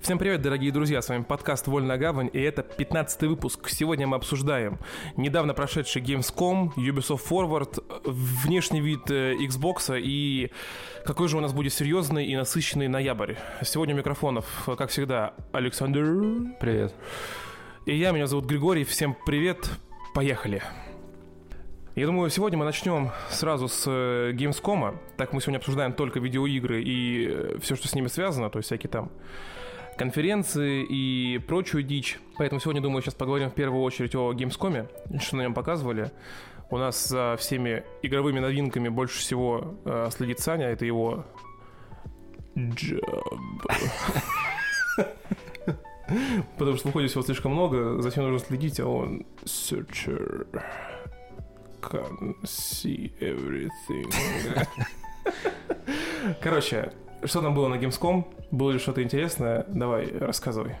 Всем привет, дорогие друзья, с вами подкаст «Вольная гавань», и это 15 выпуск. Сегодня мы обсуждаем недавно прошедший Gamescom, Ubisoft Forward, внешний вид э, Xbox и какой же у нас будет серьезный и насыщенный ноябрь. Сегодня у микрофонов, как всегда, Александр. Привет. И я, меня зовут Григорий, всем привет, поехали. Я думаю, сегодня мы начнем сразу с э, Gamescom. Так мы сегодня обсуждаем только видеоигры и э, все, что с ними связано, то есть всякие там конференции и прочую дичь. Поэтому сегодня, думаю, сейчас поговорим в первую очередь о Gamescom, что на нем показывали. У нас за всеми игровыми новинками больше всего э, следит Саня, это его джоб. Потому что выходит всего слишком много, за всем нужно следить, а он searcher can see everything. Короче, что там было на Gamescom? Было ли что-то интересное? Давай, рассказывай.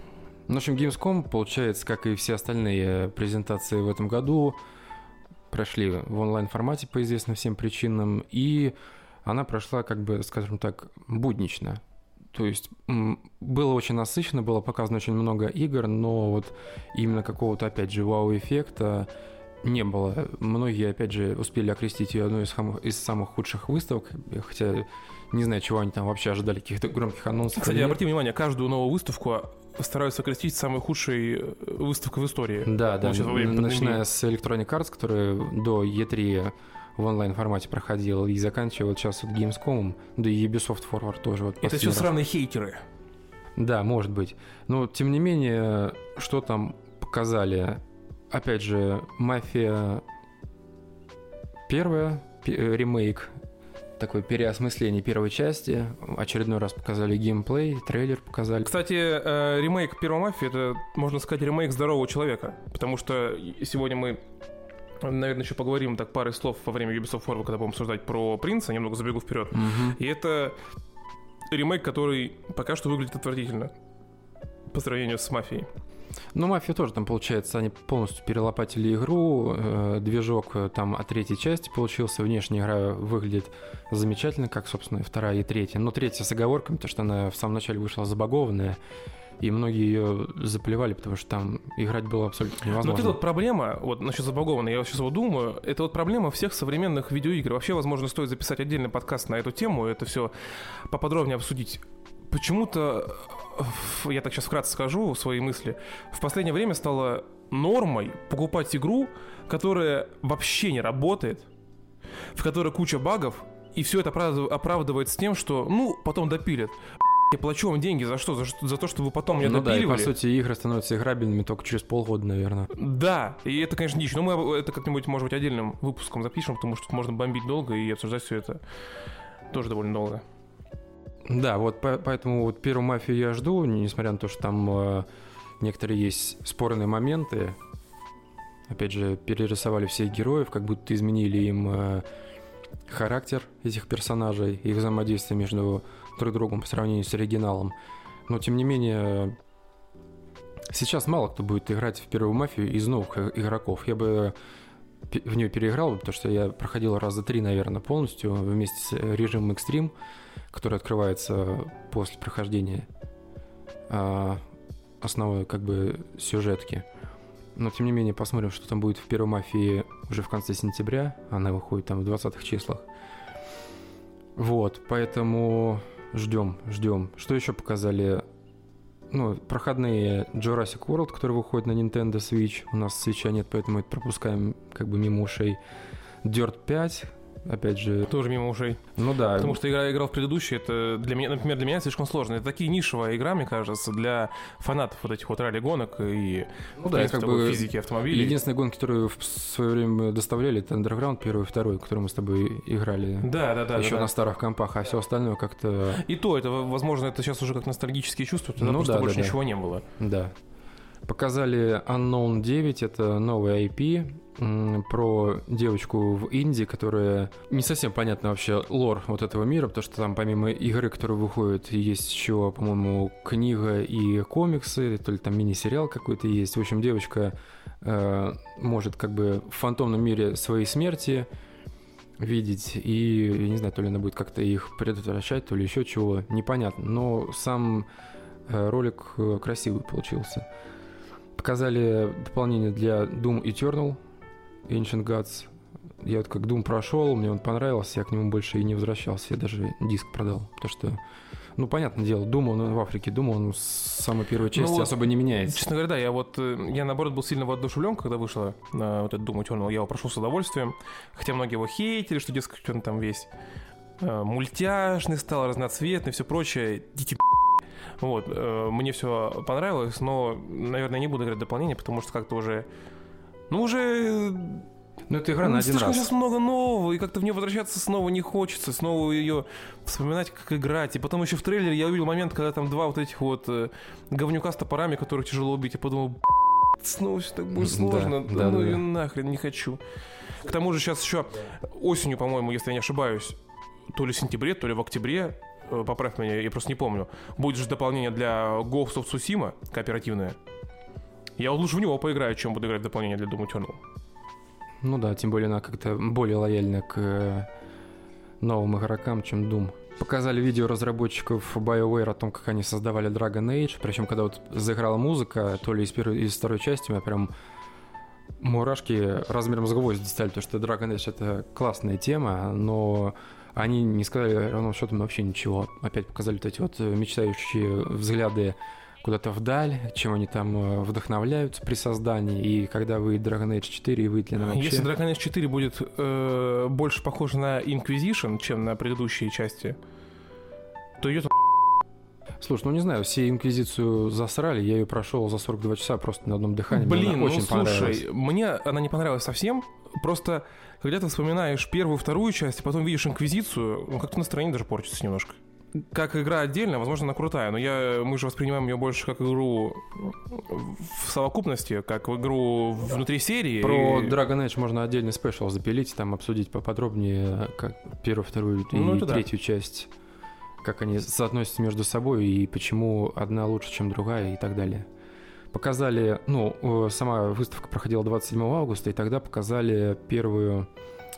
Ну, в общем, Gamescom, получается, как и все остальные презентации в этом году, прошли в онлайн-формате по известным всем причинам, и она прошла, как бы, скажем так, буднично. То есть было очень насыщенно, было показано очень много игр, но вот именно какого-то, опять же, вау-эффекта не было. Многие, опять же, успели окрестить ее одной из, самых, из самых худших выставок, хотя не знаю, чего они там вообще ожидали, каких-то громких анонсов. Кстати, обрати внимание, каждую новую выставку стараются окрестить самой худшей э, выставкой в истории. Да, да, начиная с Electronic Arts, которая до E3 в онлайн-формате проходил, и заканчивая вот сейчас вот Gamescom, да и Ubisoft Forward тоже. Вот Это все сраные хейтеры. Да, может быть. Но, тем не менее, что там показали? Опять же, Мафия первая, ремейк такое переосмысление первой части. Очередной раз показали геймплей, трейлер показали. Кстати, э, ремейк первой мафии это, можно сказать, ремейк здорового человека. Потому что сегодня мы Наверное, еще поговорим так парой слов во время Ubisoft Forward, когда будем обсуждать про принца, немного забегу вперед. Угу. И это ремейк, который пока что выглядит отвратительно по сравнению с мафией. Ну, мафия тоже там, получается, они полностью перелопатили игру, э, движок э, там от третьей части получился, внешняя игра выглядит замечательно, как, собственно, и вторая и третья. Но третья с оговорками, потому что она в самом начале вышла забагованная, и многие ее заплевали, потому что там играть было абсолютно невозможно. Но это вот проблема, вот насчет забагованной, я сейчас вот думаю, это вот проблема всех современных видеоигр. Вообще, возможно, стоит записать отдельный подкаст на эту тему, это все поподробнее обсудить. Почему-то я так сейчас вкратце скажу свои мысли, в последнее время стало нормой покупать игру, которая вообще не работает, в которой куча багов, и все это оправдывается тем, что, ну, потом допилят. Я плачу вам деньги за что? За, за то, что вы потом меня ну допиливали? Да, и, по сути, игры становятся играбельными только через полгода, наверное. Да, и это, конечно, дичь. Но мы это как-нибудь, может быть, отдельным выпуском запишем, потому что можно бомбить долго и обсуждать все это тоже довольно долго. Да, вот по поэтому вот первую мафию я жду, несмотря на то, что там э, некоторые есть спорные моменты. Опять же, перерисовали всех героев, как будто изменили им э, характер этих персонажей, их взаимодействие между друг другом по сравнению с оригиналом. Но, тем не менее, сейчас мало кто будет играть в первую мафию из новых игроков. Я бы в нее переиграл, потому что я проходил раза три, наверное, полностью вместе с режимом экстрим который открывается после прохождения а, основной как бы сюжетки. Но тем не менее посмотрим, что там будет в первой мафии уже в конце сентября. Она выходит там в 20-х числах. Вот, поэтому ждем, ждем. Что еще показали? Ну, проходные Jurassic World, который выходит на Nintendo Switch. У нас Switch нет, поэтому это пропускаем как бы мимо ушей. Dirt 5, опять же... Тоже мимо ушей. Ну да. Потому что игра играл в предыдущий, это для меня, например, для меня слишком сложно. Это такие нишевая игра, мне кажется, для фанатов вот этих вот ралли-гонок и ну, да, принципе, как бы физики автомобилей. Единственные гонки, которые в свое время доставляли, это Underground первый и второй, который мы с тобой играли. Да, да, да. Еще да, на старых компах, а все остальное как-то... И то, это, возможно, это сейчас уже как ностальгические чувства, тогда ну, просто да, больше да, ничего да. не было. Да. Показали Unknown 9, это новый IP, про девочку в Индии, которая не совсем понятно вообще лор вот этого мира, потому что там помимо игры, которая выходит, есть еще, по-моему, книга и комиксы, то ли там мини-сериал какой-то есть. В общем, девочка э, может как бы в фантомном мире своей смерти видеть, и, я не знаю, то ли она будет как-то их предотвращать, то ли еще чего, непонятно. Но сам Э, ролик э, красивый получился. Показали дополнение для Doom Eternal, Ancient Gods. Я вот как Doom прошел, мне он понравился, я к нему больше и не возвращался, я даже диск продал, потому что ну, понятное дело, Doom, он в Африке, Doom, он с самой первой части ну, особо не меняется. Честно говоря, да, я вот, э, я наоборот был сильно воодушевлен, когда вышла на вот этот Doom Eternal, я его прошел с удовольствием, хотя многие его хейтили, что, дескать, он там весь э, мультяшный стал, разноцветный, все прочее, дети вот, э, мне все понравилось, но, наверное, не буду играть дополнение, потому что как-то уже, ну, уже ну, это игра ну, на один раз. сейчас много нового, и как-то в нее возвращаться снова не хочется, снова ее вспоминать, как играть. И потом еще в трейлере я увидел момент, когда там два вот этих вот э, говнюка с топорами, которых тяжело убить, и подумал, снова все так будет сложно, да, да, ну да, да. нахрен, не хочу. К тому же сейчас еще осенью, по-моему, если я не ошибаюсь, то ли в сентябре, то ли в октябре, э, поправь меня, я просто не помню, будет же дополнение для Ghost of Tsushima, кооперативное. Я вот лучше в него поиграю, чем буду играть в дополнение для Doom Eternal. Ну да, тем более она как-то более лояльна к э, новым игрокам, чем Doom. Показали видео разработчиков BioWare о том, как они создавали Dragon Age. Причем, когда вот заиграла музыка, то ли из, первой, из второй части, меня прям мурашки размером с гвоздь стали, то что Dragon Age это классная тема, но они не сказали равно счетом вообще ничего. Опять показали вот эти вот мечтающие взгляды куда-то вдаль, чем они там э, вдохновляются при создании, и когда выйдет Dragon Age 4, и выйдет ли она вообще... Если Dragon Age 4 будет э, больше похож на Inquisition, чем на предыдущие части, то идет Слушай, ну не знаю, все Инквизицию засрали, я ее прошел за 42 часа просто на одном дыхании. Блин, мне ну очень слушай, мне она не понравилась совсем, просто когда ты вспоминаешь первую, вторую часть, и потом видишь Инквизицию, ну как-то настроение даже портится немножко как игра отдельно, возможно, она крутая, но я, мы же воспринимаем ее больше как игру в совокупности, как в игру внутри серии. Про Dragon Age можно отдельный спешл запилить, там обсудить поподробнее как первую, вторую и ну, третью да. часть, как они соотносятся между собой и почему одна лучше, чем другая и так далее. Показали, ну, э, сама выставка проходила 27 августа, и тогда показали первую,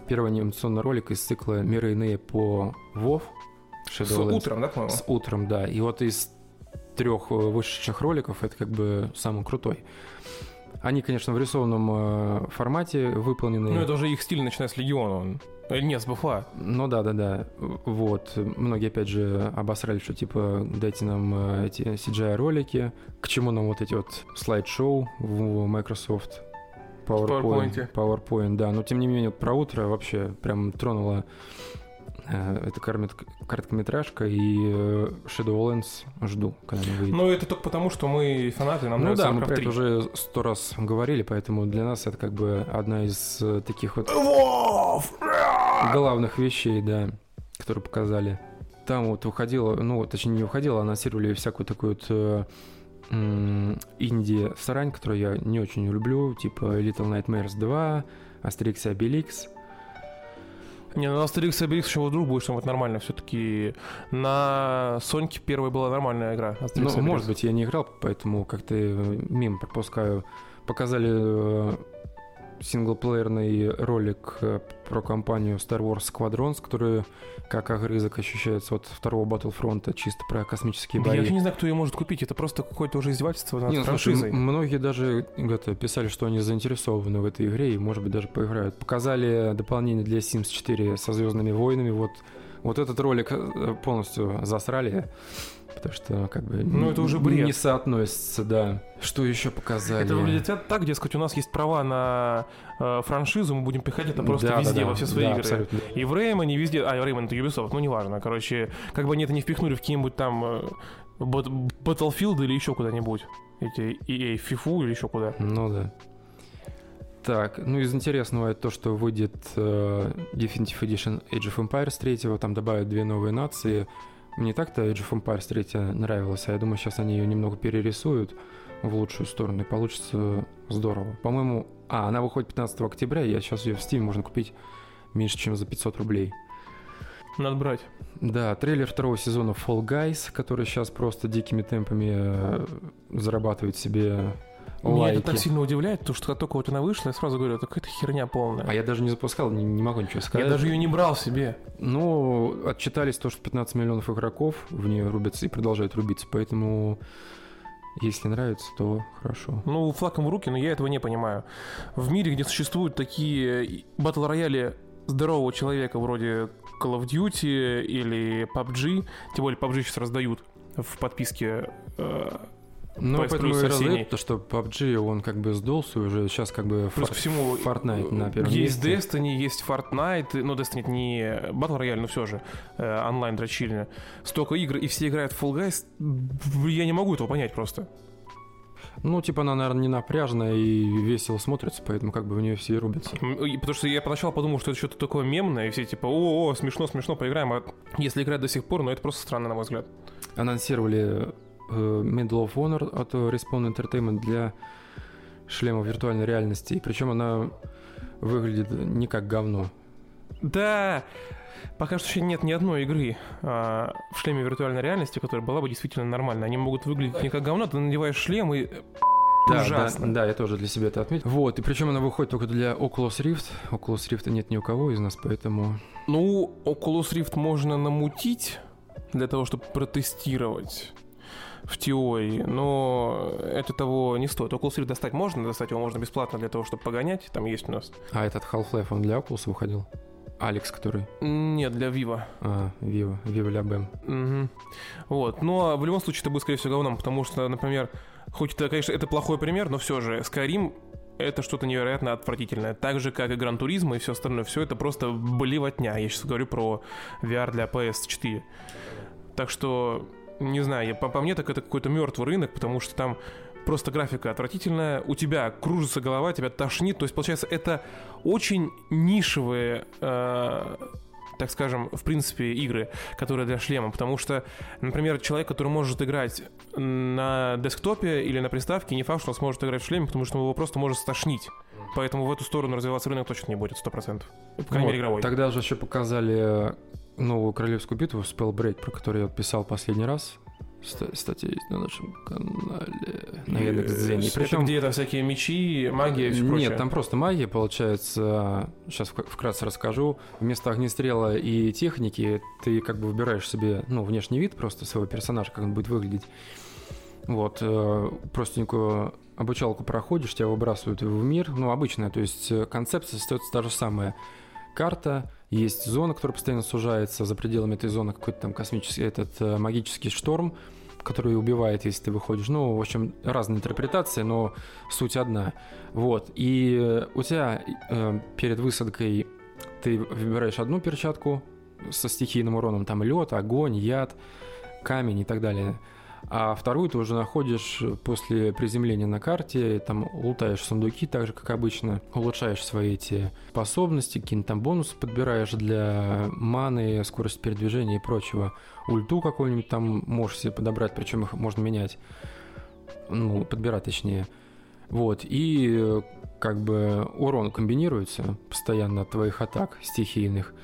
первый анимационный ролик из цикла «Миры иные по WoW», Shadowlands. С утром, да, по-моему? С утром, да. И вот из трех э, вышедших роликов это как бы самый крутой. Они, конечно, в рисованном э, формате выполнены. Ну, это уже их стиль, начиная с Легиона. Или э, нет, с БФА. Ну да, да, да. Вот. Многие, опять же, обосрали, что типа дайте нам эти CGI-ролики. К чему нам вот эти вот слайд-шоу в Microsoft PowerPoint. PowerPoint, да. Но тем не менее, про утро вообще прям тронуло это короткометражка, и э, Shadowlands жду, когда она выйдет. Ну, это только потому, что мы фанаты, нам Ну да, мы про это уже сто раз говорили, поэтому для нас это как бы одна из э, таких вот главных вещей, да, которые показали. Там вот выходило, ну, точнее, не выходило, а анонсировали всякую такую вот инди-срань, которую я не очень люблю, типа Little Nightmares 2, Asterix и Obelix — не, ну на Asterix и Obelix еще вдруг будет что-нибудь нормально. Все-таки на Соньке первая была нормальная игра. Asterix ну, может быть, я не играл, поэтому как-то э, мимо пропускаю. Показали э, синглплеерный ролик э, про компанию Star Wars Squadrons, который как огрызок ощущается от второго Battlefront, чисто про космические бои. Я вообще не знаю, кто ее может купить, это просто какое-то уже издевательство над не, ну, франшизой. Слушай, многие даже это, писали, что они заинтересованы в этой игре и, может быть, даже поиграют. Показали дополнение для Sims 4 со Звездными войнами, вот вот этот ролик э, полностью засрали. Потому что, как бы, ну, это уже бред. не соотносится, да. Что еще показали? Это выглядит так, дескать, у нас есть права на э, франшизу, мы будем пихать это просто да, везде, да, да. во все свои да, игры. Абсолютно. И в Реймоне везде, а, Реймон это Ubisoft, ну, неважно, короче, как бы они это не впихнули в какие-нибудь там э, Battlefield или еще куда-нибудь. Эти EA, FIFA или еще куда. Ну да. Так, ну из интересного это то, что выйдет э, Definitive Edition Age of Empires 3, там добавят две новые нации, мне так-то Age of Empires 3 нравилась, а я думаю, сейчас они ее немного перерисуют в лучшую сторону, и получится здорово. По-моему, а, она выходит 15 октября, я сейчас ее в Steam можно купить меньше, чем за 500 рублей. Надо брать. Да, трейлер второго сезона Fall Guys, который сейчас просто дикими темпами э, зарабатывает себе Меня лайки. это так сильно удивляет, потому что как только вот она вышла, я сразу говорю, это какая-то херня полная. А я даже не запускал, не, не могу ничего сказать. я даже ее не брал себе. Ну, отчитались то, что 15 миллионов игроков в нее рубятся и продолжают рубиться, поэтому если нравится, то хорошо. Ну, флаком в руки, но я этого не понимаю. В мире, где существуют такие батл рояли здорового человека вроде Call of Duty или PUBG, тем более PUBG сейчас раздают в подписке э, Ну, поэтому и раздают то, что PUBG, он как бы сдулся уже, сейчас как бы Плюс ко всему, Fortnite на первом есть месте. Destiny, есть Fortnite, ну, Destiny не Battle Royale, но все же э, онлайн дрочильня. Столько игр, и все играют в Fall Guys, я не могу этого понять просто. Ну, типа она, наверное, не напряжная и весело смотрится, поэтому как бы в нее все и рубятся. И Потому что я поначалу подумал, что это что-то такое мемное, и все типа, о, о, смешно, смешно, поиграем. А если играть до сих пор, ну это просто странно, на мой взгляд. Анонсировали Medal of Honor от Respawn Entertainment для шлема виртуальной реальности, и причем она выглядит не как говно. Да, пока что еще нет ни одной игры а, в шлеме виртуальной реальности, которая была бы действительно нормальной. Они могут выглядеть не как говно, ты надеваешь шлем и Да, ужасно. Да, да, я тоже для себя это отметил. Вот, и причем она выходит только для Oculus Rift. Oculus Rift нет ни у кого из нас, поэтому... Ну, Oculus Rift можно намутить для того, чтобы протестировать в теории, но это того не стоит. Oculus Rift достать можно, достать его можно бесплатно для того, чтобы погонять, там есть у нас. А этот Half-Life, он для Oculus выходил? Алекс, который... Нет, для Vivo. А, Vivo, Vivo La Bam. Мгм. Вот. Но в любом случае это будет, скорее всего, говном, потому что, например, хоть это, конечно, это плохой пример, но все же Skyrim это что-то невероятно отвратительное. Так же, как и Гран Туризма и все остальное. Все это просто блевотня. Я сейчас говорю про VR для PS4. Так что, не знаю, я, по, по мне так это какой-то мертвый рынок, потому что там просто графика отвратительная, у тебя кружится голова, тебя тошнит. То есть, получается, это очень нишевые э, так скажем, в принципе, игры, которые для шлема. Потому что, например, человек, который может играть на десктопе или на приставке, не факт, что он сможет играть в шлеме, потому что его просто может стошнить. Поэтому в эту сторону развиваться рынок точно не будет, 100%. По крайней мере, Вот. игровой. Тогда же еще показали новую королевскую битву Spellbreak, про которую я писал последний раз. Ста- Статья есть на нашем канале. На Яндекс.Дзене. Причем- где это всякие мечи, магия и все прочее. Нет, там просто магия, получается. Сейчас вкратце расскажу. Вместо огнестрела и техники ты как бы выбираешь себе, ну, внешний вид просто своего персонажа, как он будет выглядеть. Вот, э, простенькую обучалку проходишь, тебя выбрасывают в мир, ну, обычная, то есть э, концепция остается та же самая. Карта, есть зона, которая постоянно сужается, за пределами этой зоны какой-то там космический, этот э, магический шторм, который убивает, если ты выходишь. Ну, в общем, разные интерпретации, но суть одна. Вот. И э, у тебя э, перед высадкой ты выбираешь одну перчатку со стихийным уроном, там лед, огонь, яд, камень и так далее. А вторую ты уже находишь после приземления на карте, там лутаешь сундуки так же, как обычно, улучшаешь свои эти способности, какие-нибудь там бонусы подбираешь для маны, скорость передвижения и прочего. Ульту какую-нибудь там можешь себе подобрать, причем их можно менять, ну, подбирать точнее. Вот, и э, как бы урон комбинируется постоянно от твоих атак стихийных.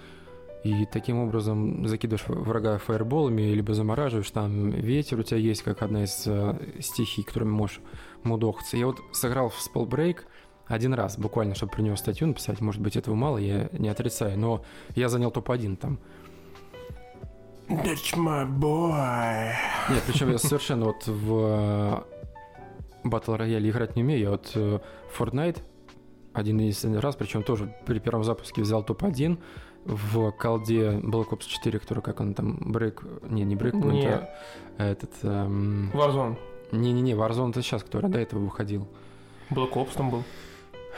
И таким образом закидываешь врага фаерболами, либо замораживаешь, там ветер у тебя есть, как одна из э, стихий, которыми можешь мудохаться. Я вот сыграл в Spellbreak один раз, буквально, чтобы про него статью написать. Может быть, этого мало, я не отрицаю, но я занял топ-1 там. That's my boy. Нет, причем я совершенно вот в Battle Royale играть не умею. Я вот э, Fortnite один единственный раз, причем тоже при первом запуске взял топ-1 в колде Black Ops 4, который как он там, Break... Не, не Breakpoint, Не. а этот... эм, Warzone. Не-не-не, Warzone это сейчас, который до этого выходил. Black Ops там был.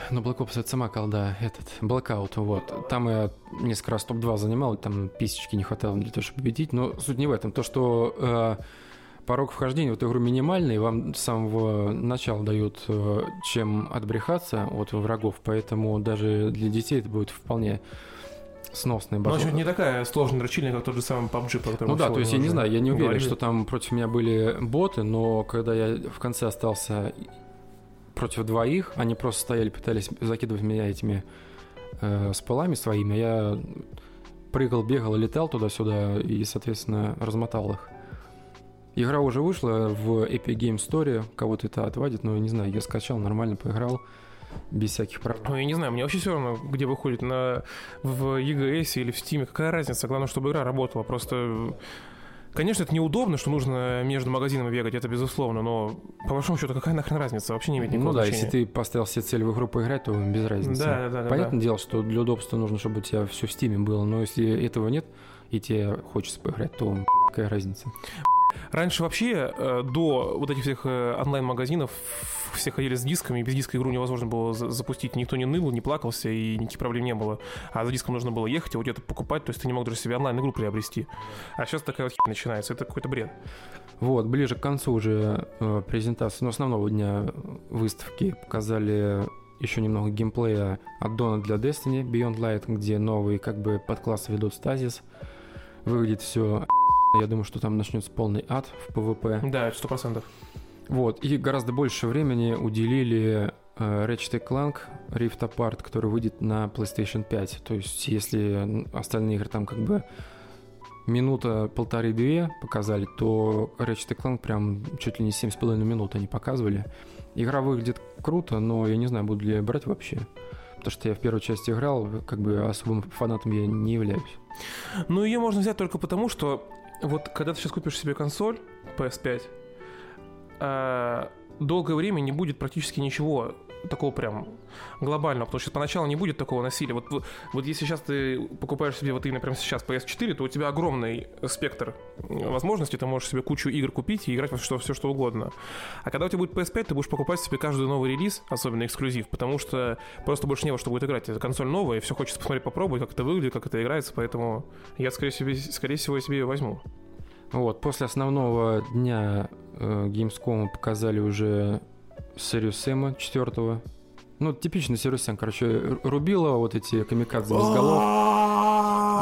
Ну, Black Ops это сама колда, этот, Blackout, вот. Там я несколько раз топ-2 занимал, там писечки не хватало для того, чтобы победить, но суть не в этом. То, что э, порог вхождения в эту игру минимальный, вам с самого начала дают э, чем отбрехаться от врагов, поэтому даже для детей это будет вполне сносный Но батл. это не такая сложная дрочильня, как тот же самый PUBG, про который Ну да, то есть я не знаю, я не уверен, говорили. что там против меня были боты, но когда я в конце остался против двоих, они просто стояли, пытались закидывать меня этими э, спалами своими, я прыгал, бегал, летал туда-сюда и, соответственно, размотал их. Игра уже вышла в Epic Game Store, кого-то это отвадит, но не знаю, я скачал, нормально поиграл, без всяких проблем. Ну, я не знаю, мне вообще все равно, где выходит, на, в EGS или в Steam, какая разница, главное, чтобы игра работала, просто... Конечно, это неудобно, что нужно между магазинами бегать, это безусловно, но по большому счету какая нахрен разница? Вообще не имеет никакого Ну да, значения. если ты поставил себе цель в игру поиграть, то без разницы. Да, да, да, Понятное да. дело, что для удобства нужно, чтобы у тебя все в стиме было, но если этого нет, и тебе хочется поиграть, то какая разница? Раньше вообще э, до вот этих всех э, онлайн-магазинов все ходили с дисками, без диска игру невозможно было за- запустить. Никто не ныл, не плакался, и никаких проблем не было. А за диском нужно было ехать, его где-то покупать, то есть ты не мог даже себе онлайн-игру приобрести. А сейчас такая вот херня начинается, это какой-то бред. Вот, ближе к концу уже э, презентации, ну, основного дня выставки показали еще немного геймплея аддона для Destiny Beyond Light, где новые как бы подклассы ведут стазис. Выглядит все я думаю, что там начнется полный ад в PvP. Да, сто процентов. Вот, и гораздо больше времени уделили э, Ratchet Clank Rift Apart, который выйдет на PlayStation 5. То есть, если остальные игры там как бы минута, полторы-две показали, то Ratchet Clank прям чуть ли не 7,5 минут они показывали. Игра выглядит круто, но я не знаю, буду ли я брать вообще. Потому что я в первой части играл, как бы особым фанатом я не являюсь. Ну, ее можно взять только потому, что вот когда ты сейчас купишь себе консоль PS5, а, долгое время не будет практически ничего такого прям глобального, потому что поначалу не будет такого насилия. Вот, вот, если сейчас ты покупаешь себе вот именно прямо сейчас PS4, то у тебя огромный спектр возможностей, ты можешь себе кучу игр купить и играть во что, все что угодно. А когда у тебя будет PS5, ты будешь покупать себе каждый новый релиз, особенно эксклюзив, потому что просто больше не во что будет играть. Это консоль новая, и все хочется посмотреть, попробовать, как это выглядит, как это играется, поэтому я, скорее, себе, скорее всего, себе ее возьму. Вот, после основного дня э, Gamescom показали уже Serious Сэма четвертого. Ну, типичный Sam, короче, р- рубило вот эти камикадзе без голов.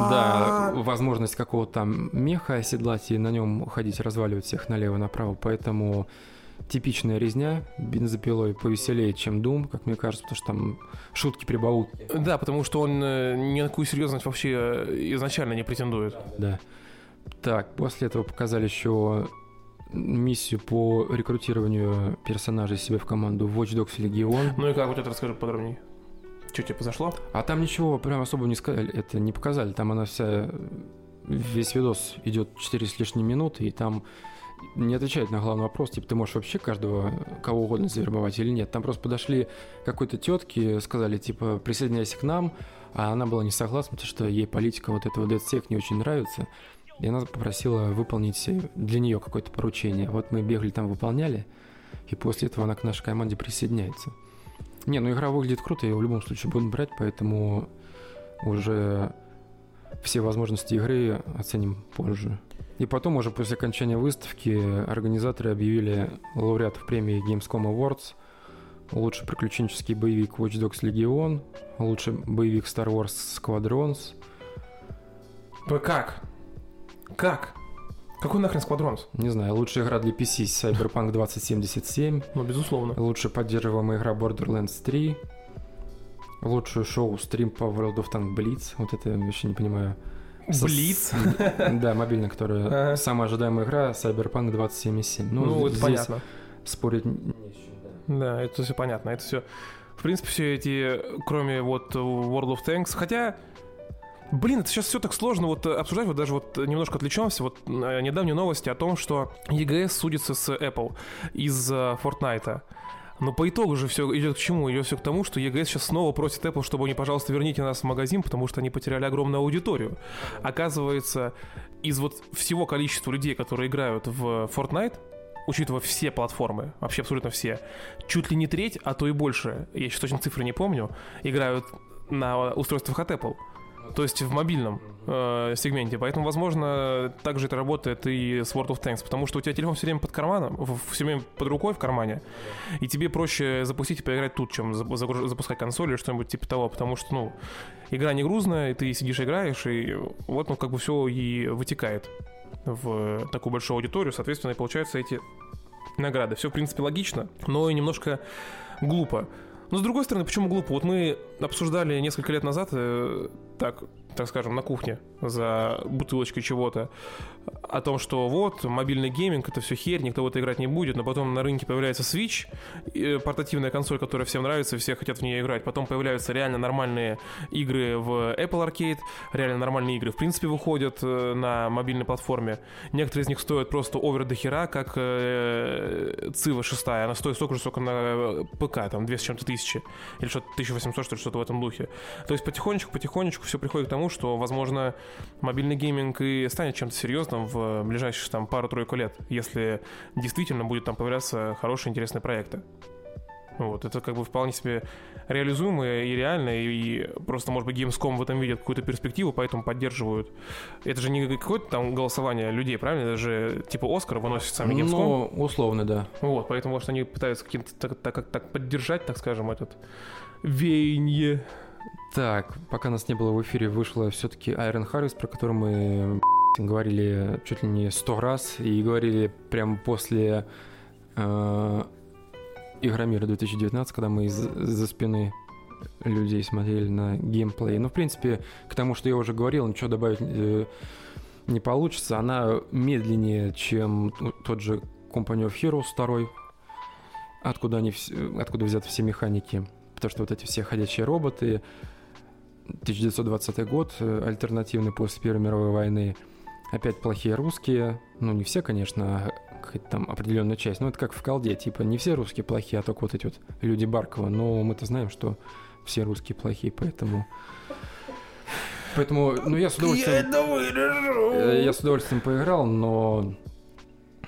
Да, возможность какого-то там меха оседлать и на нем ходить, разваливать всех налево-направо. Поэтому типичная резня бензопилой повеселее, чем Doom, как мне кажется, потому что там шутки прибаутки. Да, потому что он э, ни на какую серьезность вообще э, изначально не претендует. Да. Так, после этого показали еще миссию по рекрутированию персонажей себе в команду Watch Dogs Legion. Ну и как вот это расскажи подробнее. Что тебе произошло? А там ничего прям особо не сказали, это не показали. Там она вся, весь видос идет 4 с лишним минуты, и там не отвечает на главный вопрос, типа, ты можешь вообще каждого, кого угодно завербовать или нет. Там просто подошли какой-то тетке, сказали, типа, присоединяйся к нам, а она была не согласна, потому что ей политика вот этого DedSec не очень нравится. И она попросила выполнить для нее какое-то поручение. Вот мы бегали там, выполняли, и после этого она к нашей команде присоединяется. Не, ну игра выглядит круто, я в любом случае буду брать, поэтому уже все возможности игры оценим позже. И потом уже после окончания выставки организаторы объявили лауреатов премии Gamescom Awards. Лучший приключенческий боевик Watch Dogs Legion, лучший боевик Star Wars Squadrons, П- Как? Как? Какой нахрен Squadrons? не знаю, лучшая игра для PC Cyberpunk 2077, Ну, безусловно. лучшая поддерживаемая игра Borderlands 3, лучшее шоу стрим по World of Tank Blitz, вот это я вообще не понимаю. Блиц? Да, мобильная, которая самая ожидаемая игра Cyberpunk 2077. Ну, это здесь понятно. спорить. Да, это все понятно. Это все. В принципе, все эти, кроме вот World of Tanks, хотя. Блин, это сейчас все так сложно вот э, обсуждать, вот даже вот немножко отвлечемся. Вот э, недавние новости о том, что EGS судится с Apple из Fortnite. Но по итогу же все идет к чему? Идет все к тому, что EGS сейчас снова просит Apple, чтобы они, пожалуйста, верните нас в магазин, потому что они потеряли огромную аудиторию. Оказывается, из вот всего количества людей, которые играют в Fortnite, учитывая все платформы, вообще абсолютно все, чуть ли не треть, а то и больше, я сейчас точно цифры не помню, играют на устройствах от Apple. То есть в мобильном э, сегменте. Поэтому, возможно, также это работает и с World of Tanks, потому что у тебя телефон все время под карманом, все время под рукой в кармане, и тебе проще запустить и поиграть тут, чем запускать консоль или что-нибудь типа того, потому что, ну, игра не грузная, и ты сидишь играешь, и вот, ну, как бы все и вытекает в такую большую аудиторию, соответственно, и получаются эти награды. Все, в принципе, логично, но и немножко глупо. Но с другой стороны, почему глупо? Вот мы обсуждали несколько лет назад, э, так, так скажем, на кухне за бутылочкой чего-то, о том, что вот, мобильный гейминг, это все херь, никто в это играть не будет, но потом на рынке появляется Switch, портативная консоль, которая всем нравится, все хотят в нее играть, потом появляются реально нормальные игры в Apple Arcade, реально нормальные игры в принципе выходят э, на мобильной платформе, некоторые из них стоят просто over до хера, как э, Цива 6, она стоит столько же, сколько на ПК, там 2 с чем-то тысячи, или что-то 1800, что ли, что-то в этом духе. То есть потихонечку-потихонечку все приходит к тому, что, возможно, мобильный гейминг и станет чем-то серьезным в ближайшие там пару-тройку лет, если действительно будет там появляться хорошие, интересные проекты. Вот, это как бы вполне себе реализуемо и реально, и просто, может быть, Gamescom в этом видят какую-то перспективу, поэтому поддерживают. Это же не какое-то там голосование людей, правильно? Это же типа Оскар выносит сами Gamescom. Ну, условно, да. Вот, поэтому, может, они пытаются каким-то так, так, так поддержать, так скажем, этот веяние. Так, пока нас не было в эфире, вышла все-таки Айрон Харрис, про которую мы говорили чуть ли не сто раз, и говорили прямо после э, Игромира 2019, когда мы из-за спины людей смотрели на геймплей. Ну, в принципе, к тому, что я уже говорил, ничего добавить э, не получится. Она медленнее, чем тот же Company of Heroes 2, откуда, они, откуда взяты все механики. Потому что вот эти все ходячие роботы, 1920 год, э, альтернативный после Первой мировой войны, опять плохие русские, ну не все, конечно, а какая-то там определенная часть, но это как в колде, типа не все русские плохие, а только вот эти вот люди Баркова, но мы-то знаем, что все русские плохие, поэтому... Поэтому, ну я с удовольствием... Я, э, я с удовольствием поиграл, но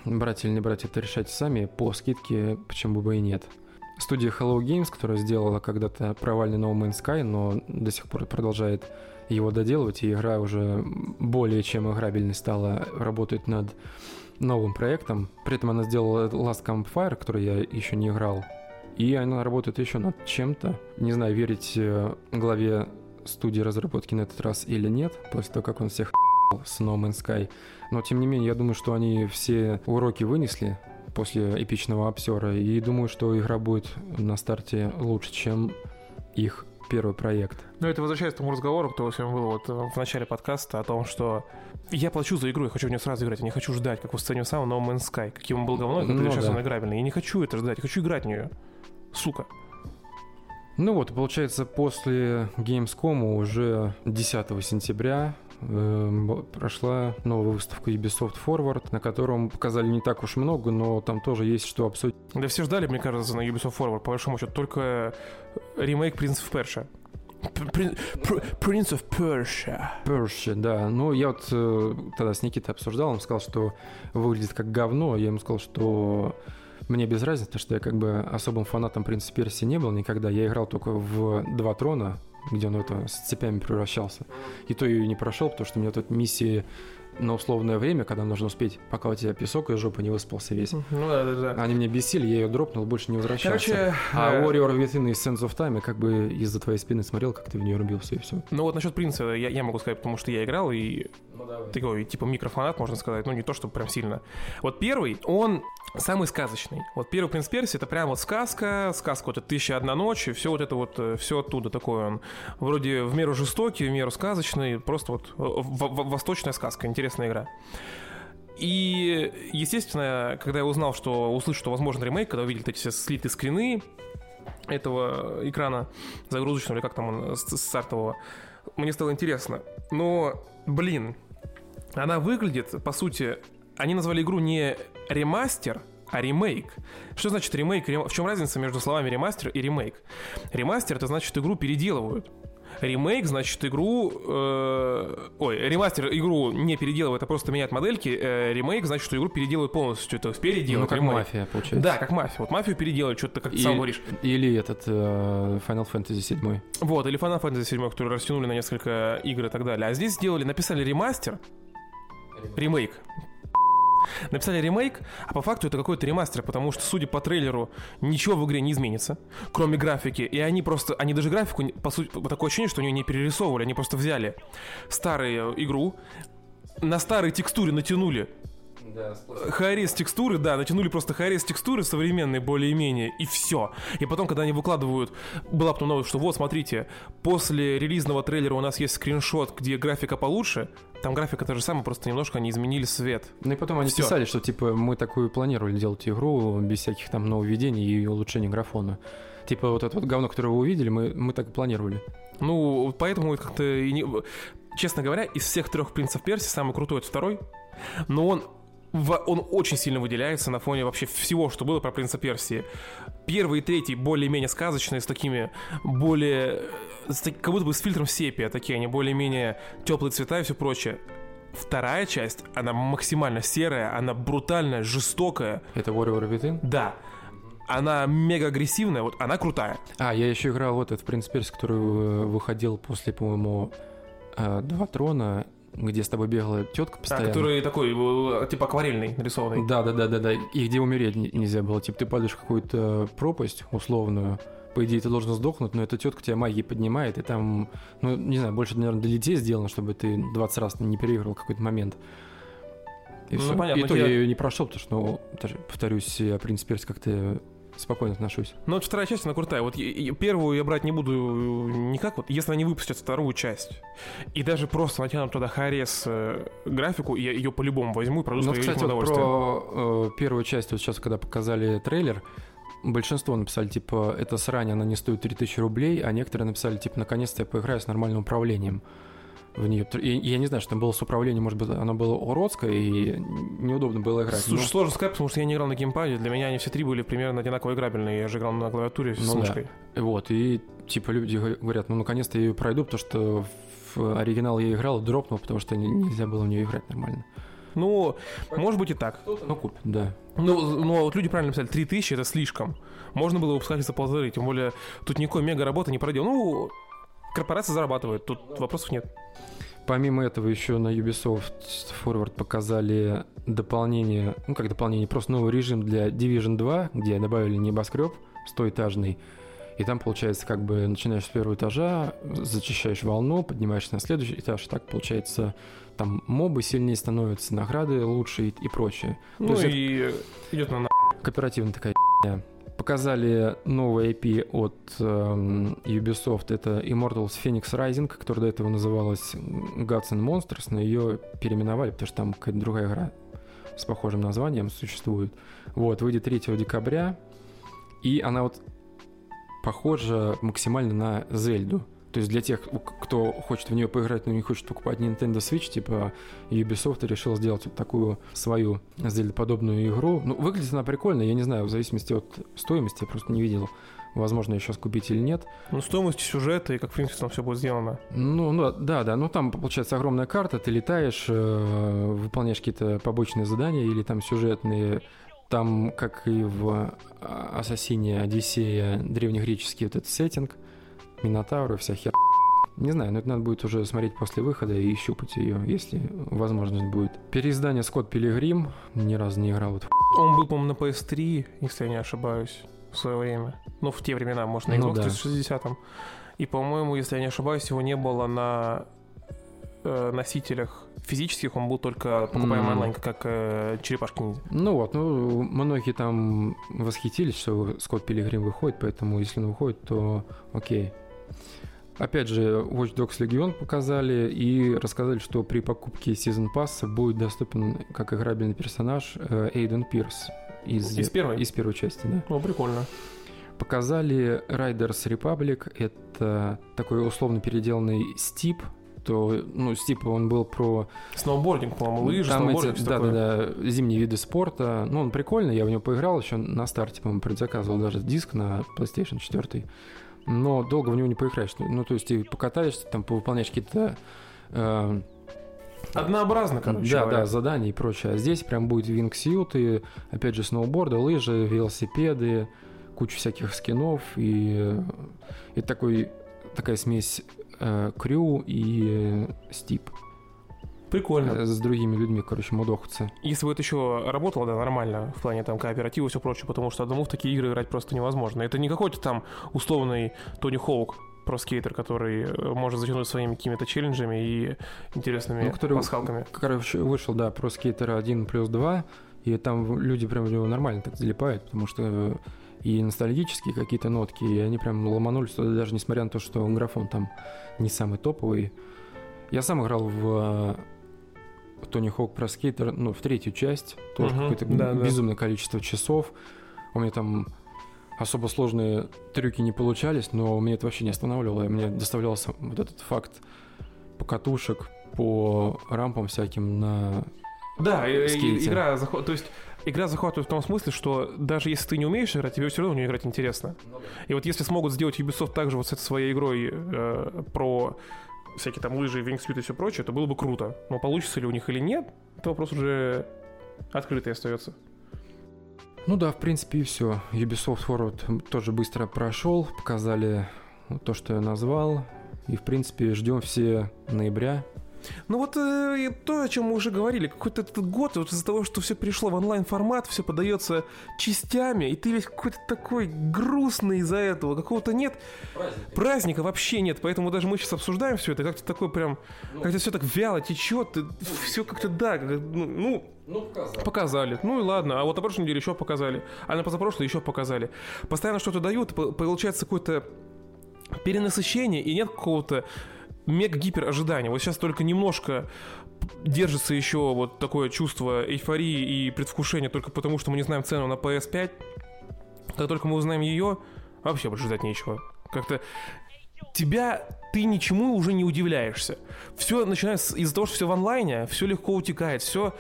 брать или не брать это решать сами, по скидке почему бы и нет студия Hello Games, которая сделала когда-то провальный No Man's Sky, но до сих пор продолжает его доделывать, и игра уже более чем играбельной стала, работать над новым проектом. При этом она сделала Last Campfire, который я еще не играл, и она работает еще над чем-то. Не знаю, верить э, главе студии разработки на этот раз или нет, после того, как он всех с No Man's Sky. Но, тем не менее, я думаю, что они все уроки вынесли, после эпичного обсера. И думаю, что игра будет на старте лучше, чем их первый проект. Ну, это возвращаясь к тому разговору, который сегодня был вот в начале подкаста о том, что я плачу за игру, я хочу в нее сразу играть, я не хочу ждать, как в сцене самого No Man's Sky, каким он был говно, как ну, сейчас да. он играбельный. Я не хочу это ждать, я хочу играть в нее. Сука. Ну вот, получается, после Gamescom уже 10 сентября Эм, прошла новая выставка Ubisoft Forward, на котором показали не так уж много, но там тоже есть что обсудить. Да все ждали, мне кажется, на Ubisoft Forward, по большому счету, только ремейк Принцев Перша. Prince of Persia. Persia, да. Ну, я вот э, тогда с Никитой обсуждал, он сказал, что выглядит как говно. Я ему сказал, что мне без разницы, что я как бы особым фанатом Принца Персии не был никогда. Я играл только в Два Трона, где он это с цепями превращался. И то я не прошел, потому что у меня тут миссии на условное время, когда нужно успеть, пока у тебя песок из жопы не выспался весь. Ну да, да, да. Они меня бесили, я ее дропнул, больше не возвращался. Короче, а э... Warrior Within и Sense of Time, я как бы из-за твоей спины смотрел, как ты в нее рубился и все. Ну вот насчет принца я, я могу сказать, потому что я играл и такой типа микрофанат, можно сказать, ну не то, чтобы прям сильно. Вот первый, он самый сказочный. Вот первый «Принц Перси» — это прям вот сказка, сказка вот «Тысяча одна ночь», и все вот это вот, э, все оттуда такое он. Вроде в меру жестокий, в меру сказочный, просто вот восточная сказка, интересная игра. И, естественно, когда я узнал, что услышал, что возможен ремейк, когда увидел эти все слитые скрины этого экрана загрузочного, или как там он, стартового, мне стало интересно. Но, блин, она выглядит, по сути, они назвали игру не ремастер, а ремейк. Что значит ремейк? В чем разница между словами ремастер и ремейк? Ремастер это значит игру переделывают. Ремейк, значит, игру... Э, ой, ремастер игру не переделывает, а просто меняет модельки. Э, ремейк, значит, что игру переделывают полностью. То есть переделывают. Ну, как ремейк. мафия, получается. Да, как мафия. Вот мафию переделают, что-то как ты сам говоришь. Или этот э, Final Fantasy 7. Вот, или Final Fantasy 7, который растянули на несколько игр и так далее. А здесь сделали, написали ремастер, ремейк. Написали ремейк, а по факту это какой-то ремастер, потому что, судя по трейлеру, ничего в игре не изменится, кроме графики. И они просто, они даже графику, по сути, такое ощущение, что они не перерисовывали, они просто взяли старую игру, на старой текстуре натянули Да, Хайрес текстуры, да, натянули просто хайрес текстуры современные более-менее, и все. И потом, когда они выкладывают, была потом новость, что вот, смотрите, после релизного трейлера у нас есть скриншот, где графика получше, там графика та же самая, просто немножко они изменили свет. Ну и потом они Всё. писали, что типа мы такую планировали делать игру без всяких там нововведений и улучшения графона. Типа вот это вот говно, которое вы увидели, мы, мы так и планировали. Ну, поэтому это как-то... и не- Честно говоря, из всех трех принцев Перси самый крутой это второй, но он в- он очень сильно выделяется на фоне вообще всего, что было про принца Персии. Первый и третий более-менее сказочные, с такими более... с как будто бы с фильтром сепия, такие они более-менее теплые цвета и все прочее. Вторая часть, она максимально серая, она брутальная, жестокая. Это Warrior Within? Да, она мега агрессивная, вот она крутая. А, я еще играл вот этот Принц Перс, который э, выходил после, по-моему, э, Два Трона, где с тобой бегала тетка А, постоянно. который такой, э, типа акварельный, нарисованный. Да, да, да, да, да. И где умереть не- нельзя было. Типа ты падаешь в какую-то пропасть условную. По идее, ты должен сдохнуть, но эта тетка тебя магией поднимает, и там, ну, не знаю, больше, наверное, для детей сделано, чтобы ты 20 раз не переиграл какой-то момент. И Ну, всё. понятно, И то я- я ее не прошел, потому что, ну, повторюсь, я Принц Перс как-то спокойно отношусь. Но вот вторая часть, она крутая. Вот первую я брать не буду э, никак, вот если они выпустят вторую часть, и даже просто натянут туда Харес э, графику, я ее по-любому возьму и пройду Ну, кстати, вот про э, первую часть, вот сейчас, когда показали трейлер, большинство написали, типа, это срань, она не стоит 3000 рублей, а некоторые написали, типа, наконец-то я поиграю с нормальным управлением в нее. И, я не знаю, что там было с управлением, может быть, оно было уродское, и неудобно было играть. Слушай, но- сложно сказать, потому что я не играл на геймпаде. Для меня они все три были примерно одинаково играбельные. Я же играл на клавиатуре с Ну да. мышкой. Вот, и, типа, люди говорят, ну, наконец-то я ее пройду, потому что в оригинал я играл, дропнул, потому что не- нельзя было в нее играть нормально. Ну, может быть и так. Ну, купит, да. Ну, но вот люди правильно написали, 3000 это слишком. Можно было выпускать за полторы, тем более тут никакой мега работы не проделал. Ну, корпорация зарабатывает, тут вопросов нет. Помимо этого еще на Ubisoft Forward показали дополнение, ну как дополнение, просто новый режим для Division 2, где добавили небоскреб стоэтажный. И там, получается, как бы начинаешь с первого этажа, зачищаешь волну, поднимаешься на следующий этаж, и так, получается, там мобы сильнее становятся, награды лучше и, и прочее. Ну и идет на Кооперативная такая. Показали новый IP от эм, Ubisoft. Это Immortals Phoenix Rising, которая до этого называлась Gods and Monsters, но ее переименовали, потому что там какая-то другая игра с похожим названием существует. Вот, выйдет 3 декабря, и она вот похожа максимально на Зельду. То есть для тех, кто хочет в нее поиграть, но не хочет покупать Nintendo Switch, типа Ubisoft решил сделать вот такую свою Zelda-подобную игру. Ну, выглядит она прикольно, я не знаю, в зависимости от стоимости, я просто не видел, возможно, ее сейчас купить или нет. Ну, стоимость сюжета и как, в принципе, там все будет сделано. Ну, ну, да, да, ну там получается огромная карта, ты летаешь, э, выполняешь какие-то побочные задания или там сюжетные. Там, как и в Ассасине Одиссея, древнегреческий вот этот сеттинг, Минотавры, вся хер. Не знаю, но это надо будет уже смотреть после выхода и щупать ее, если возможность будет. Переиздание Скотт Пилигрим, ни разу не играл вот Он был, по-моему, на PS3, если я не ошибаюсь, в свое время. Ну, в те времена, может, на Ну Xbox да. 360. И, по-моему, если я не ошибаюсь, его не было на э, носителях физических, он был только покупаем М. онлайн, как э, черепашки ниндзя. Ну вот, ну, многие там восхитились, что Скотт Пилигрим выходит, поэтому если он выходит, то окей. Опять же, Watch Dogs Legion показали и рассказали, что при покупке Season Pass будет доступен как играбельный персонаж э, Эйден Пирс из, Из первой? из первой части, да. Ну, прикольно. Показали Riders Republic, это такой условно переделанный Стип, то, ну, Стип, он был про Сноубординг, по-моему, лыжи, там сноубординг, эти, всё да, такое. да, да, зимние виды спорта. Ну, он прикольный, я в него поиграл еще на старте, по-моему, предзаказывал даже диск на PlayStation 4. Но долго в него не поиграешь. Ну, то есть ты покатаешься, там повыполняешь какие-то э, Однообразно, короче да, говоря. да, задания и прочее. А здесь прям будет вингсьюты, опять же, сноуборды, лыжи, велосипеды, куча всяких скинов и, э, и такой, такая смесь э, крю и э, стип Прикольно. э, с другими людьми, короче, мудохаться. Если бы это еще работало, да, нормально, в плане там кооператива и все прочее, потому что одному в такие игры играть просто невозможно. Это не какой-то там условный Тони Хоук про-скейтер, который э, может затянуть своими какими-то челленджами и интересными Ну, который- пасхалками. Короче, вышел, да, про скейтера 1 плюс 2, и там люди прям в него нормально так залипают, потому что э, и ностальгические какие-то нотки, и они прям ломанулись туда, даже несмотря на то, что графон там не самый топовый. Я сам играл в Тони Хок про скейтер, ну, в третью часть, тоже Мгм, какое-то да, да. безумное количество часов. У меня там особо сложные трюки не получались, но меня это вообще не останавливало. и Мне доставлялся вот этот факт покатушек по рампам всяким на... Да, скейте. игра, захва- то есть игра захватывает в том смысле, что даже если ты не умеешь играть, тебе все равно в нее играть интересно. И вот если смогут сделать Ubisoft также вот с этой своей игрой э, про всякие там лыжи, вингсвит и все прочее, то было бы круто. Но получится ли у них или нет, это вопрос уже открытый остается. Ну да, в принципе и все. Ubisoft Forward тоже быстро прошел, показали то, что я назвал. И, в принципе, ждем все ноября. Ну вот э, и то, о чем мы уже говорили, какой-то этот год, вот из-за того, что все перешло в онлайн-формат, все подается частями, и ты весь какой-то такой грустный из-за этого, какого-то нет праздника вообще нет, поэтому даже мы сейчас обсуждаем все это, как-то такое прям, как-то все так вяло течет, все как-то да, как- ну, ну, Показали. Ну и ладно. А вот на прошлой неделе еще показали. А на позапрошлой еще показали. Постоянно что-то дают, по- получается какое-то перенасыщение, и нет какого-то мега-гипер ожидания. Вот сейчас только немножко держится еще вот такое чувство эйфории и предвкушения только потому, что мы не знаем цену на PS5. Как только мы узнаем ее, вообще больше ждать нечего. Как-то тебя ты ничему уже не удивляешься. Все начинается из-за того, что все в онлайне, все легко утекает, все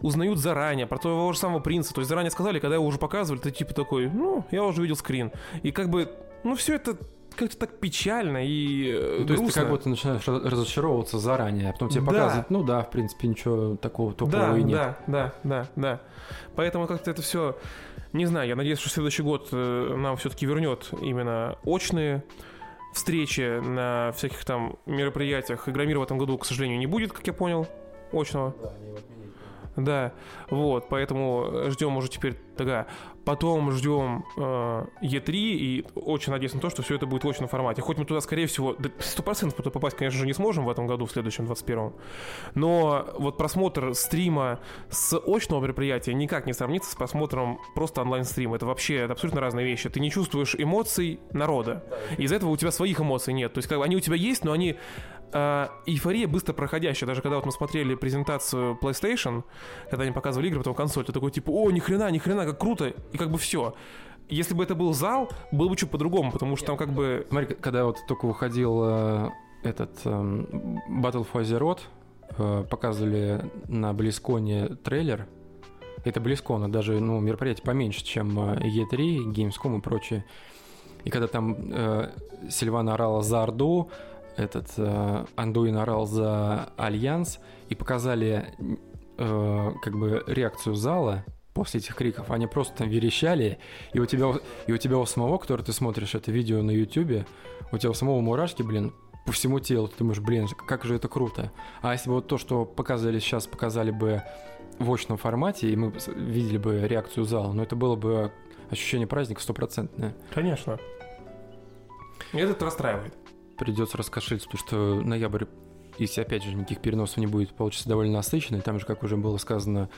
узнают заранее про того же самого принца. То есть заранее сказали, когда его уже показывали, ты типа такой, ну, я уже видел скрин. И как бы, ну, все это как-то так печально и э, Ну, то есть ты грустно. как будто начинаешь раз- разочаровываться заранее, а потом тебе Да. показывают, ну да, в принципе, ничего такого топового Да, и нет. да, да, да, да. Поэтому как-то это все, не знаю, я надеюсь, что следующий год э, нам все-таки вернет именно очные встречи на всяких там мероприятиях. Игромира в этом году, к сожалению, не будет, как я понял, очного. Да, вот, поэтому ждем уже теперь тогда. Потом ждем э, E3 и очень надеюсь на то, что все это будет в очном формате. Хоть мы туда, скорее всего, да, 100% туда попасть, конечно же, не сможем в этом году, в следующем, 21-м. Но вот просмотр стрима с очного мероприятия никак не сравнится с просмотром просто онлайн-стрима. Это вообще это абсолютно разные вещи. Ты не чувствуешь эмоций народа. Из-за этого у тебя своих эмоций нет. То есть как бы они у тебя есть, но они э, эйфория быстро проходящая. Даже когда вот мы смотрели презентацию PlayStation, когда они показывали игры, потом консоль, ты такой типа, о, ни хрена, ни хрена, как круто, и как бы все. Если бы это был зал, было бы чуть по-другому, потому что там как бы... Смотри, когда вот только выходил э, этот эм, Battle for Azeroth, э, показывали на Близконе трейлер. Это Близкона, даже ну, мероприятие поменьше, чем э, E3, Gamescom и прочее. И когда там э, Сильвана орала за Орду, этот э, Андуин орал за Альянс, и показали э, как бы реакцию зала после этих криков. Они просто там верещали, и у тебя, и у тебя у самого, который ты смотришь это видео на Ютубе, у тебя у самого мурашки, блин, по всему телу. Ты думаешь, блин, как же это круто. А если бы вот то, что показывали сейчас, показали бы в очном формате, и мы видели бы реакцию зала, ну это было бы ощущение праздника стопроцентное. Конечно. И это расстраивает. Придется раскошелиться, потому что ноябрь, если опять же никаких переносов не будет, получится довольно насыщенный. Там же, как уже было сказано,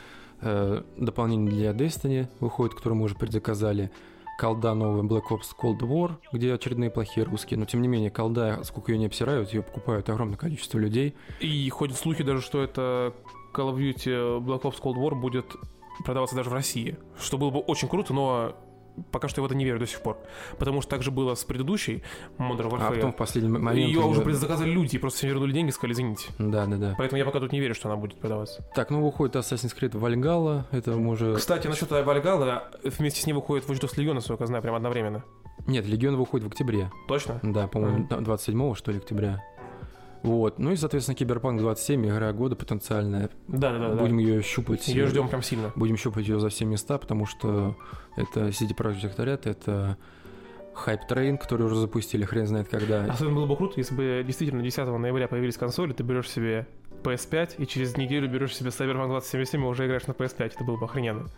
э, дополнение для Destiny выходит, которое мы уже предзаказали. Колда новая Black Ops Cold War, где очередные плохие русские. Но тем не менее, колда, сколько ее не обсирают, ее покупают огромное количество людей. И ходят слухи даже, что это Call of Duty Black Ops Cold War будет продаваться даже в России. Что было бы очень круто, но пока что я в это не верю до сих пор. Потому что так же было с предыдущей Modern Warfare. А потом в последний момент... Ее уже предзаказали люди, и просто все вернули деньги и сказали, извините. Да, да, да. Поэтому я пока тут не верю, что она будет продаваться. Так, ну выходит Assassin's Creed Valhalla, это уже... Кстати, насчет Вальгала, вместе с ней выходит Watch Dogs Legion, насколько я знаю, прямо одновременно. Нет, Легион выходит в октябре. Точно? Да, по-моему, 27 что ли, октября. Вот. Ну и, соответственно, Киберпанк 27, игра года потенциальная. Да, да, да. Будем ее щупать. Ее ждем прям сильно. Будем щупать ее за все места, потому что это CD Projekt Red, это Train, который уже запустили, хрен знает когда. Особенно было бы круто, если бы действительно 10 ноября появились консоли, ты берешь себе PS5 и через неделю берешь себе Cyberpunk 2077 и уже играешь на PS5. Это было бы охрененно.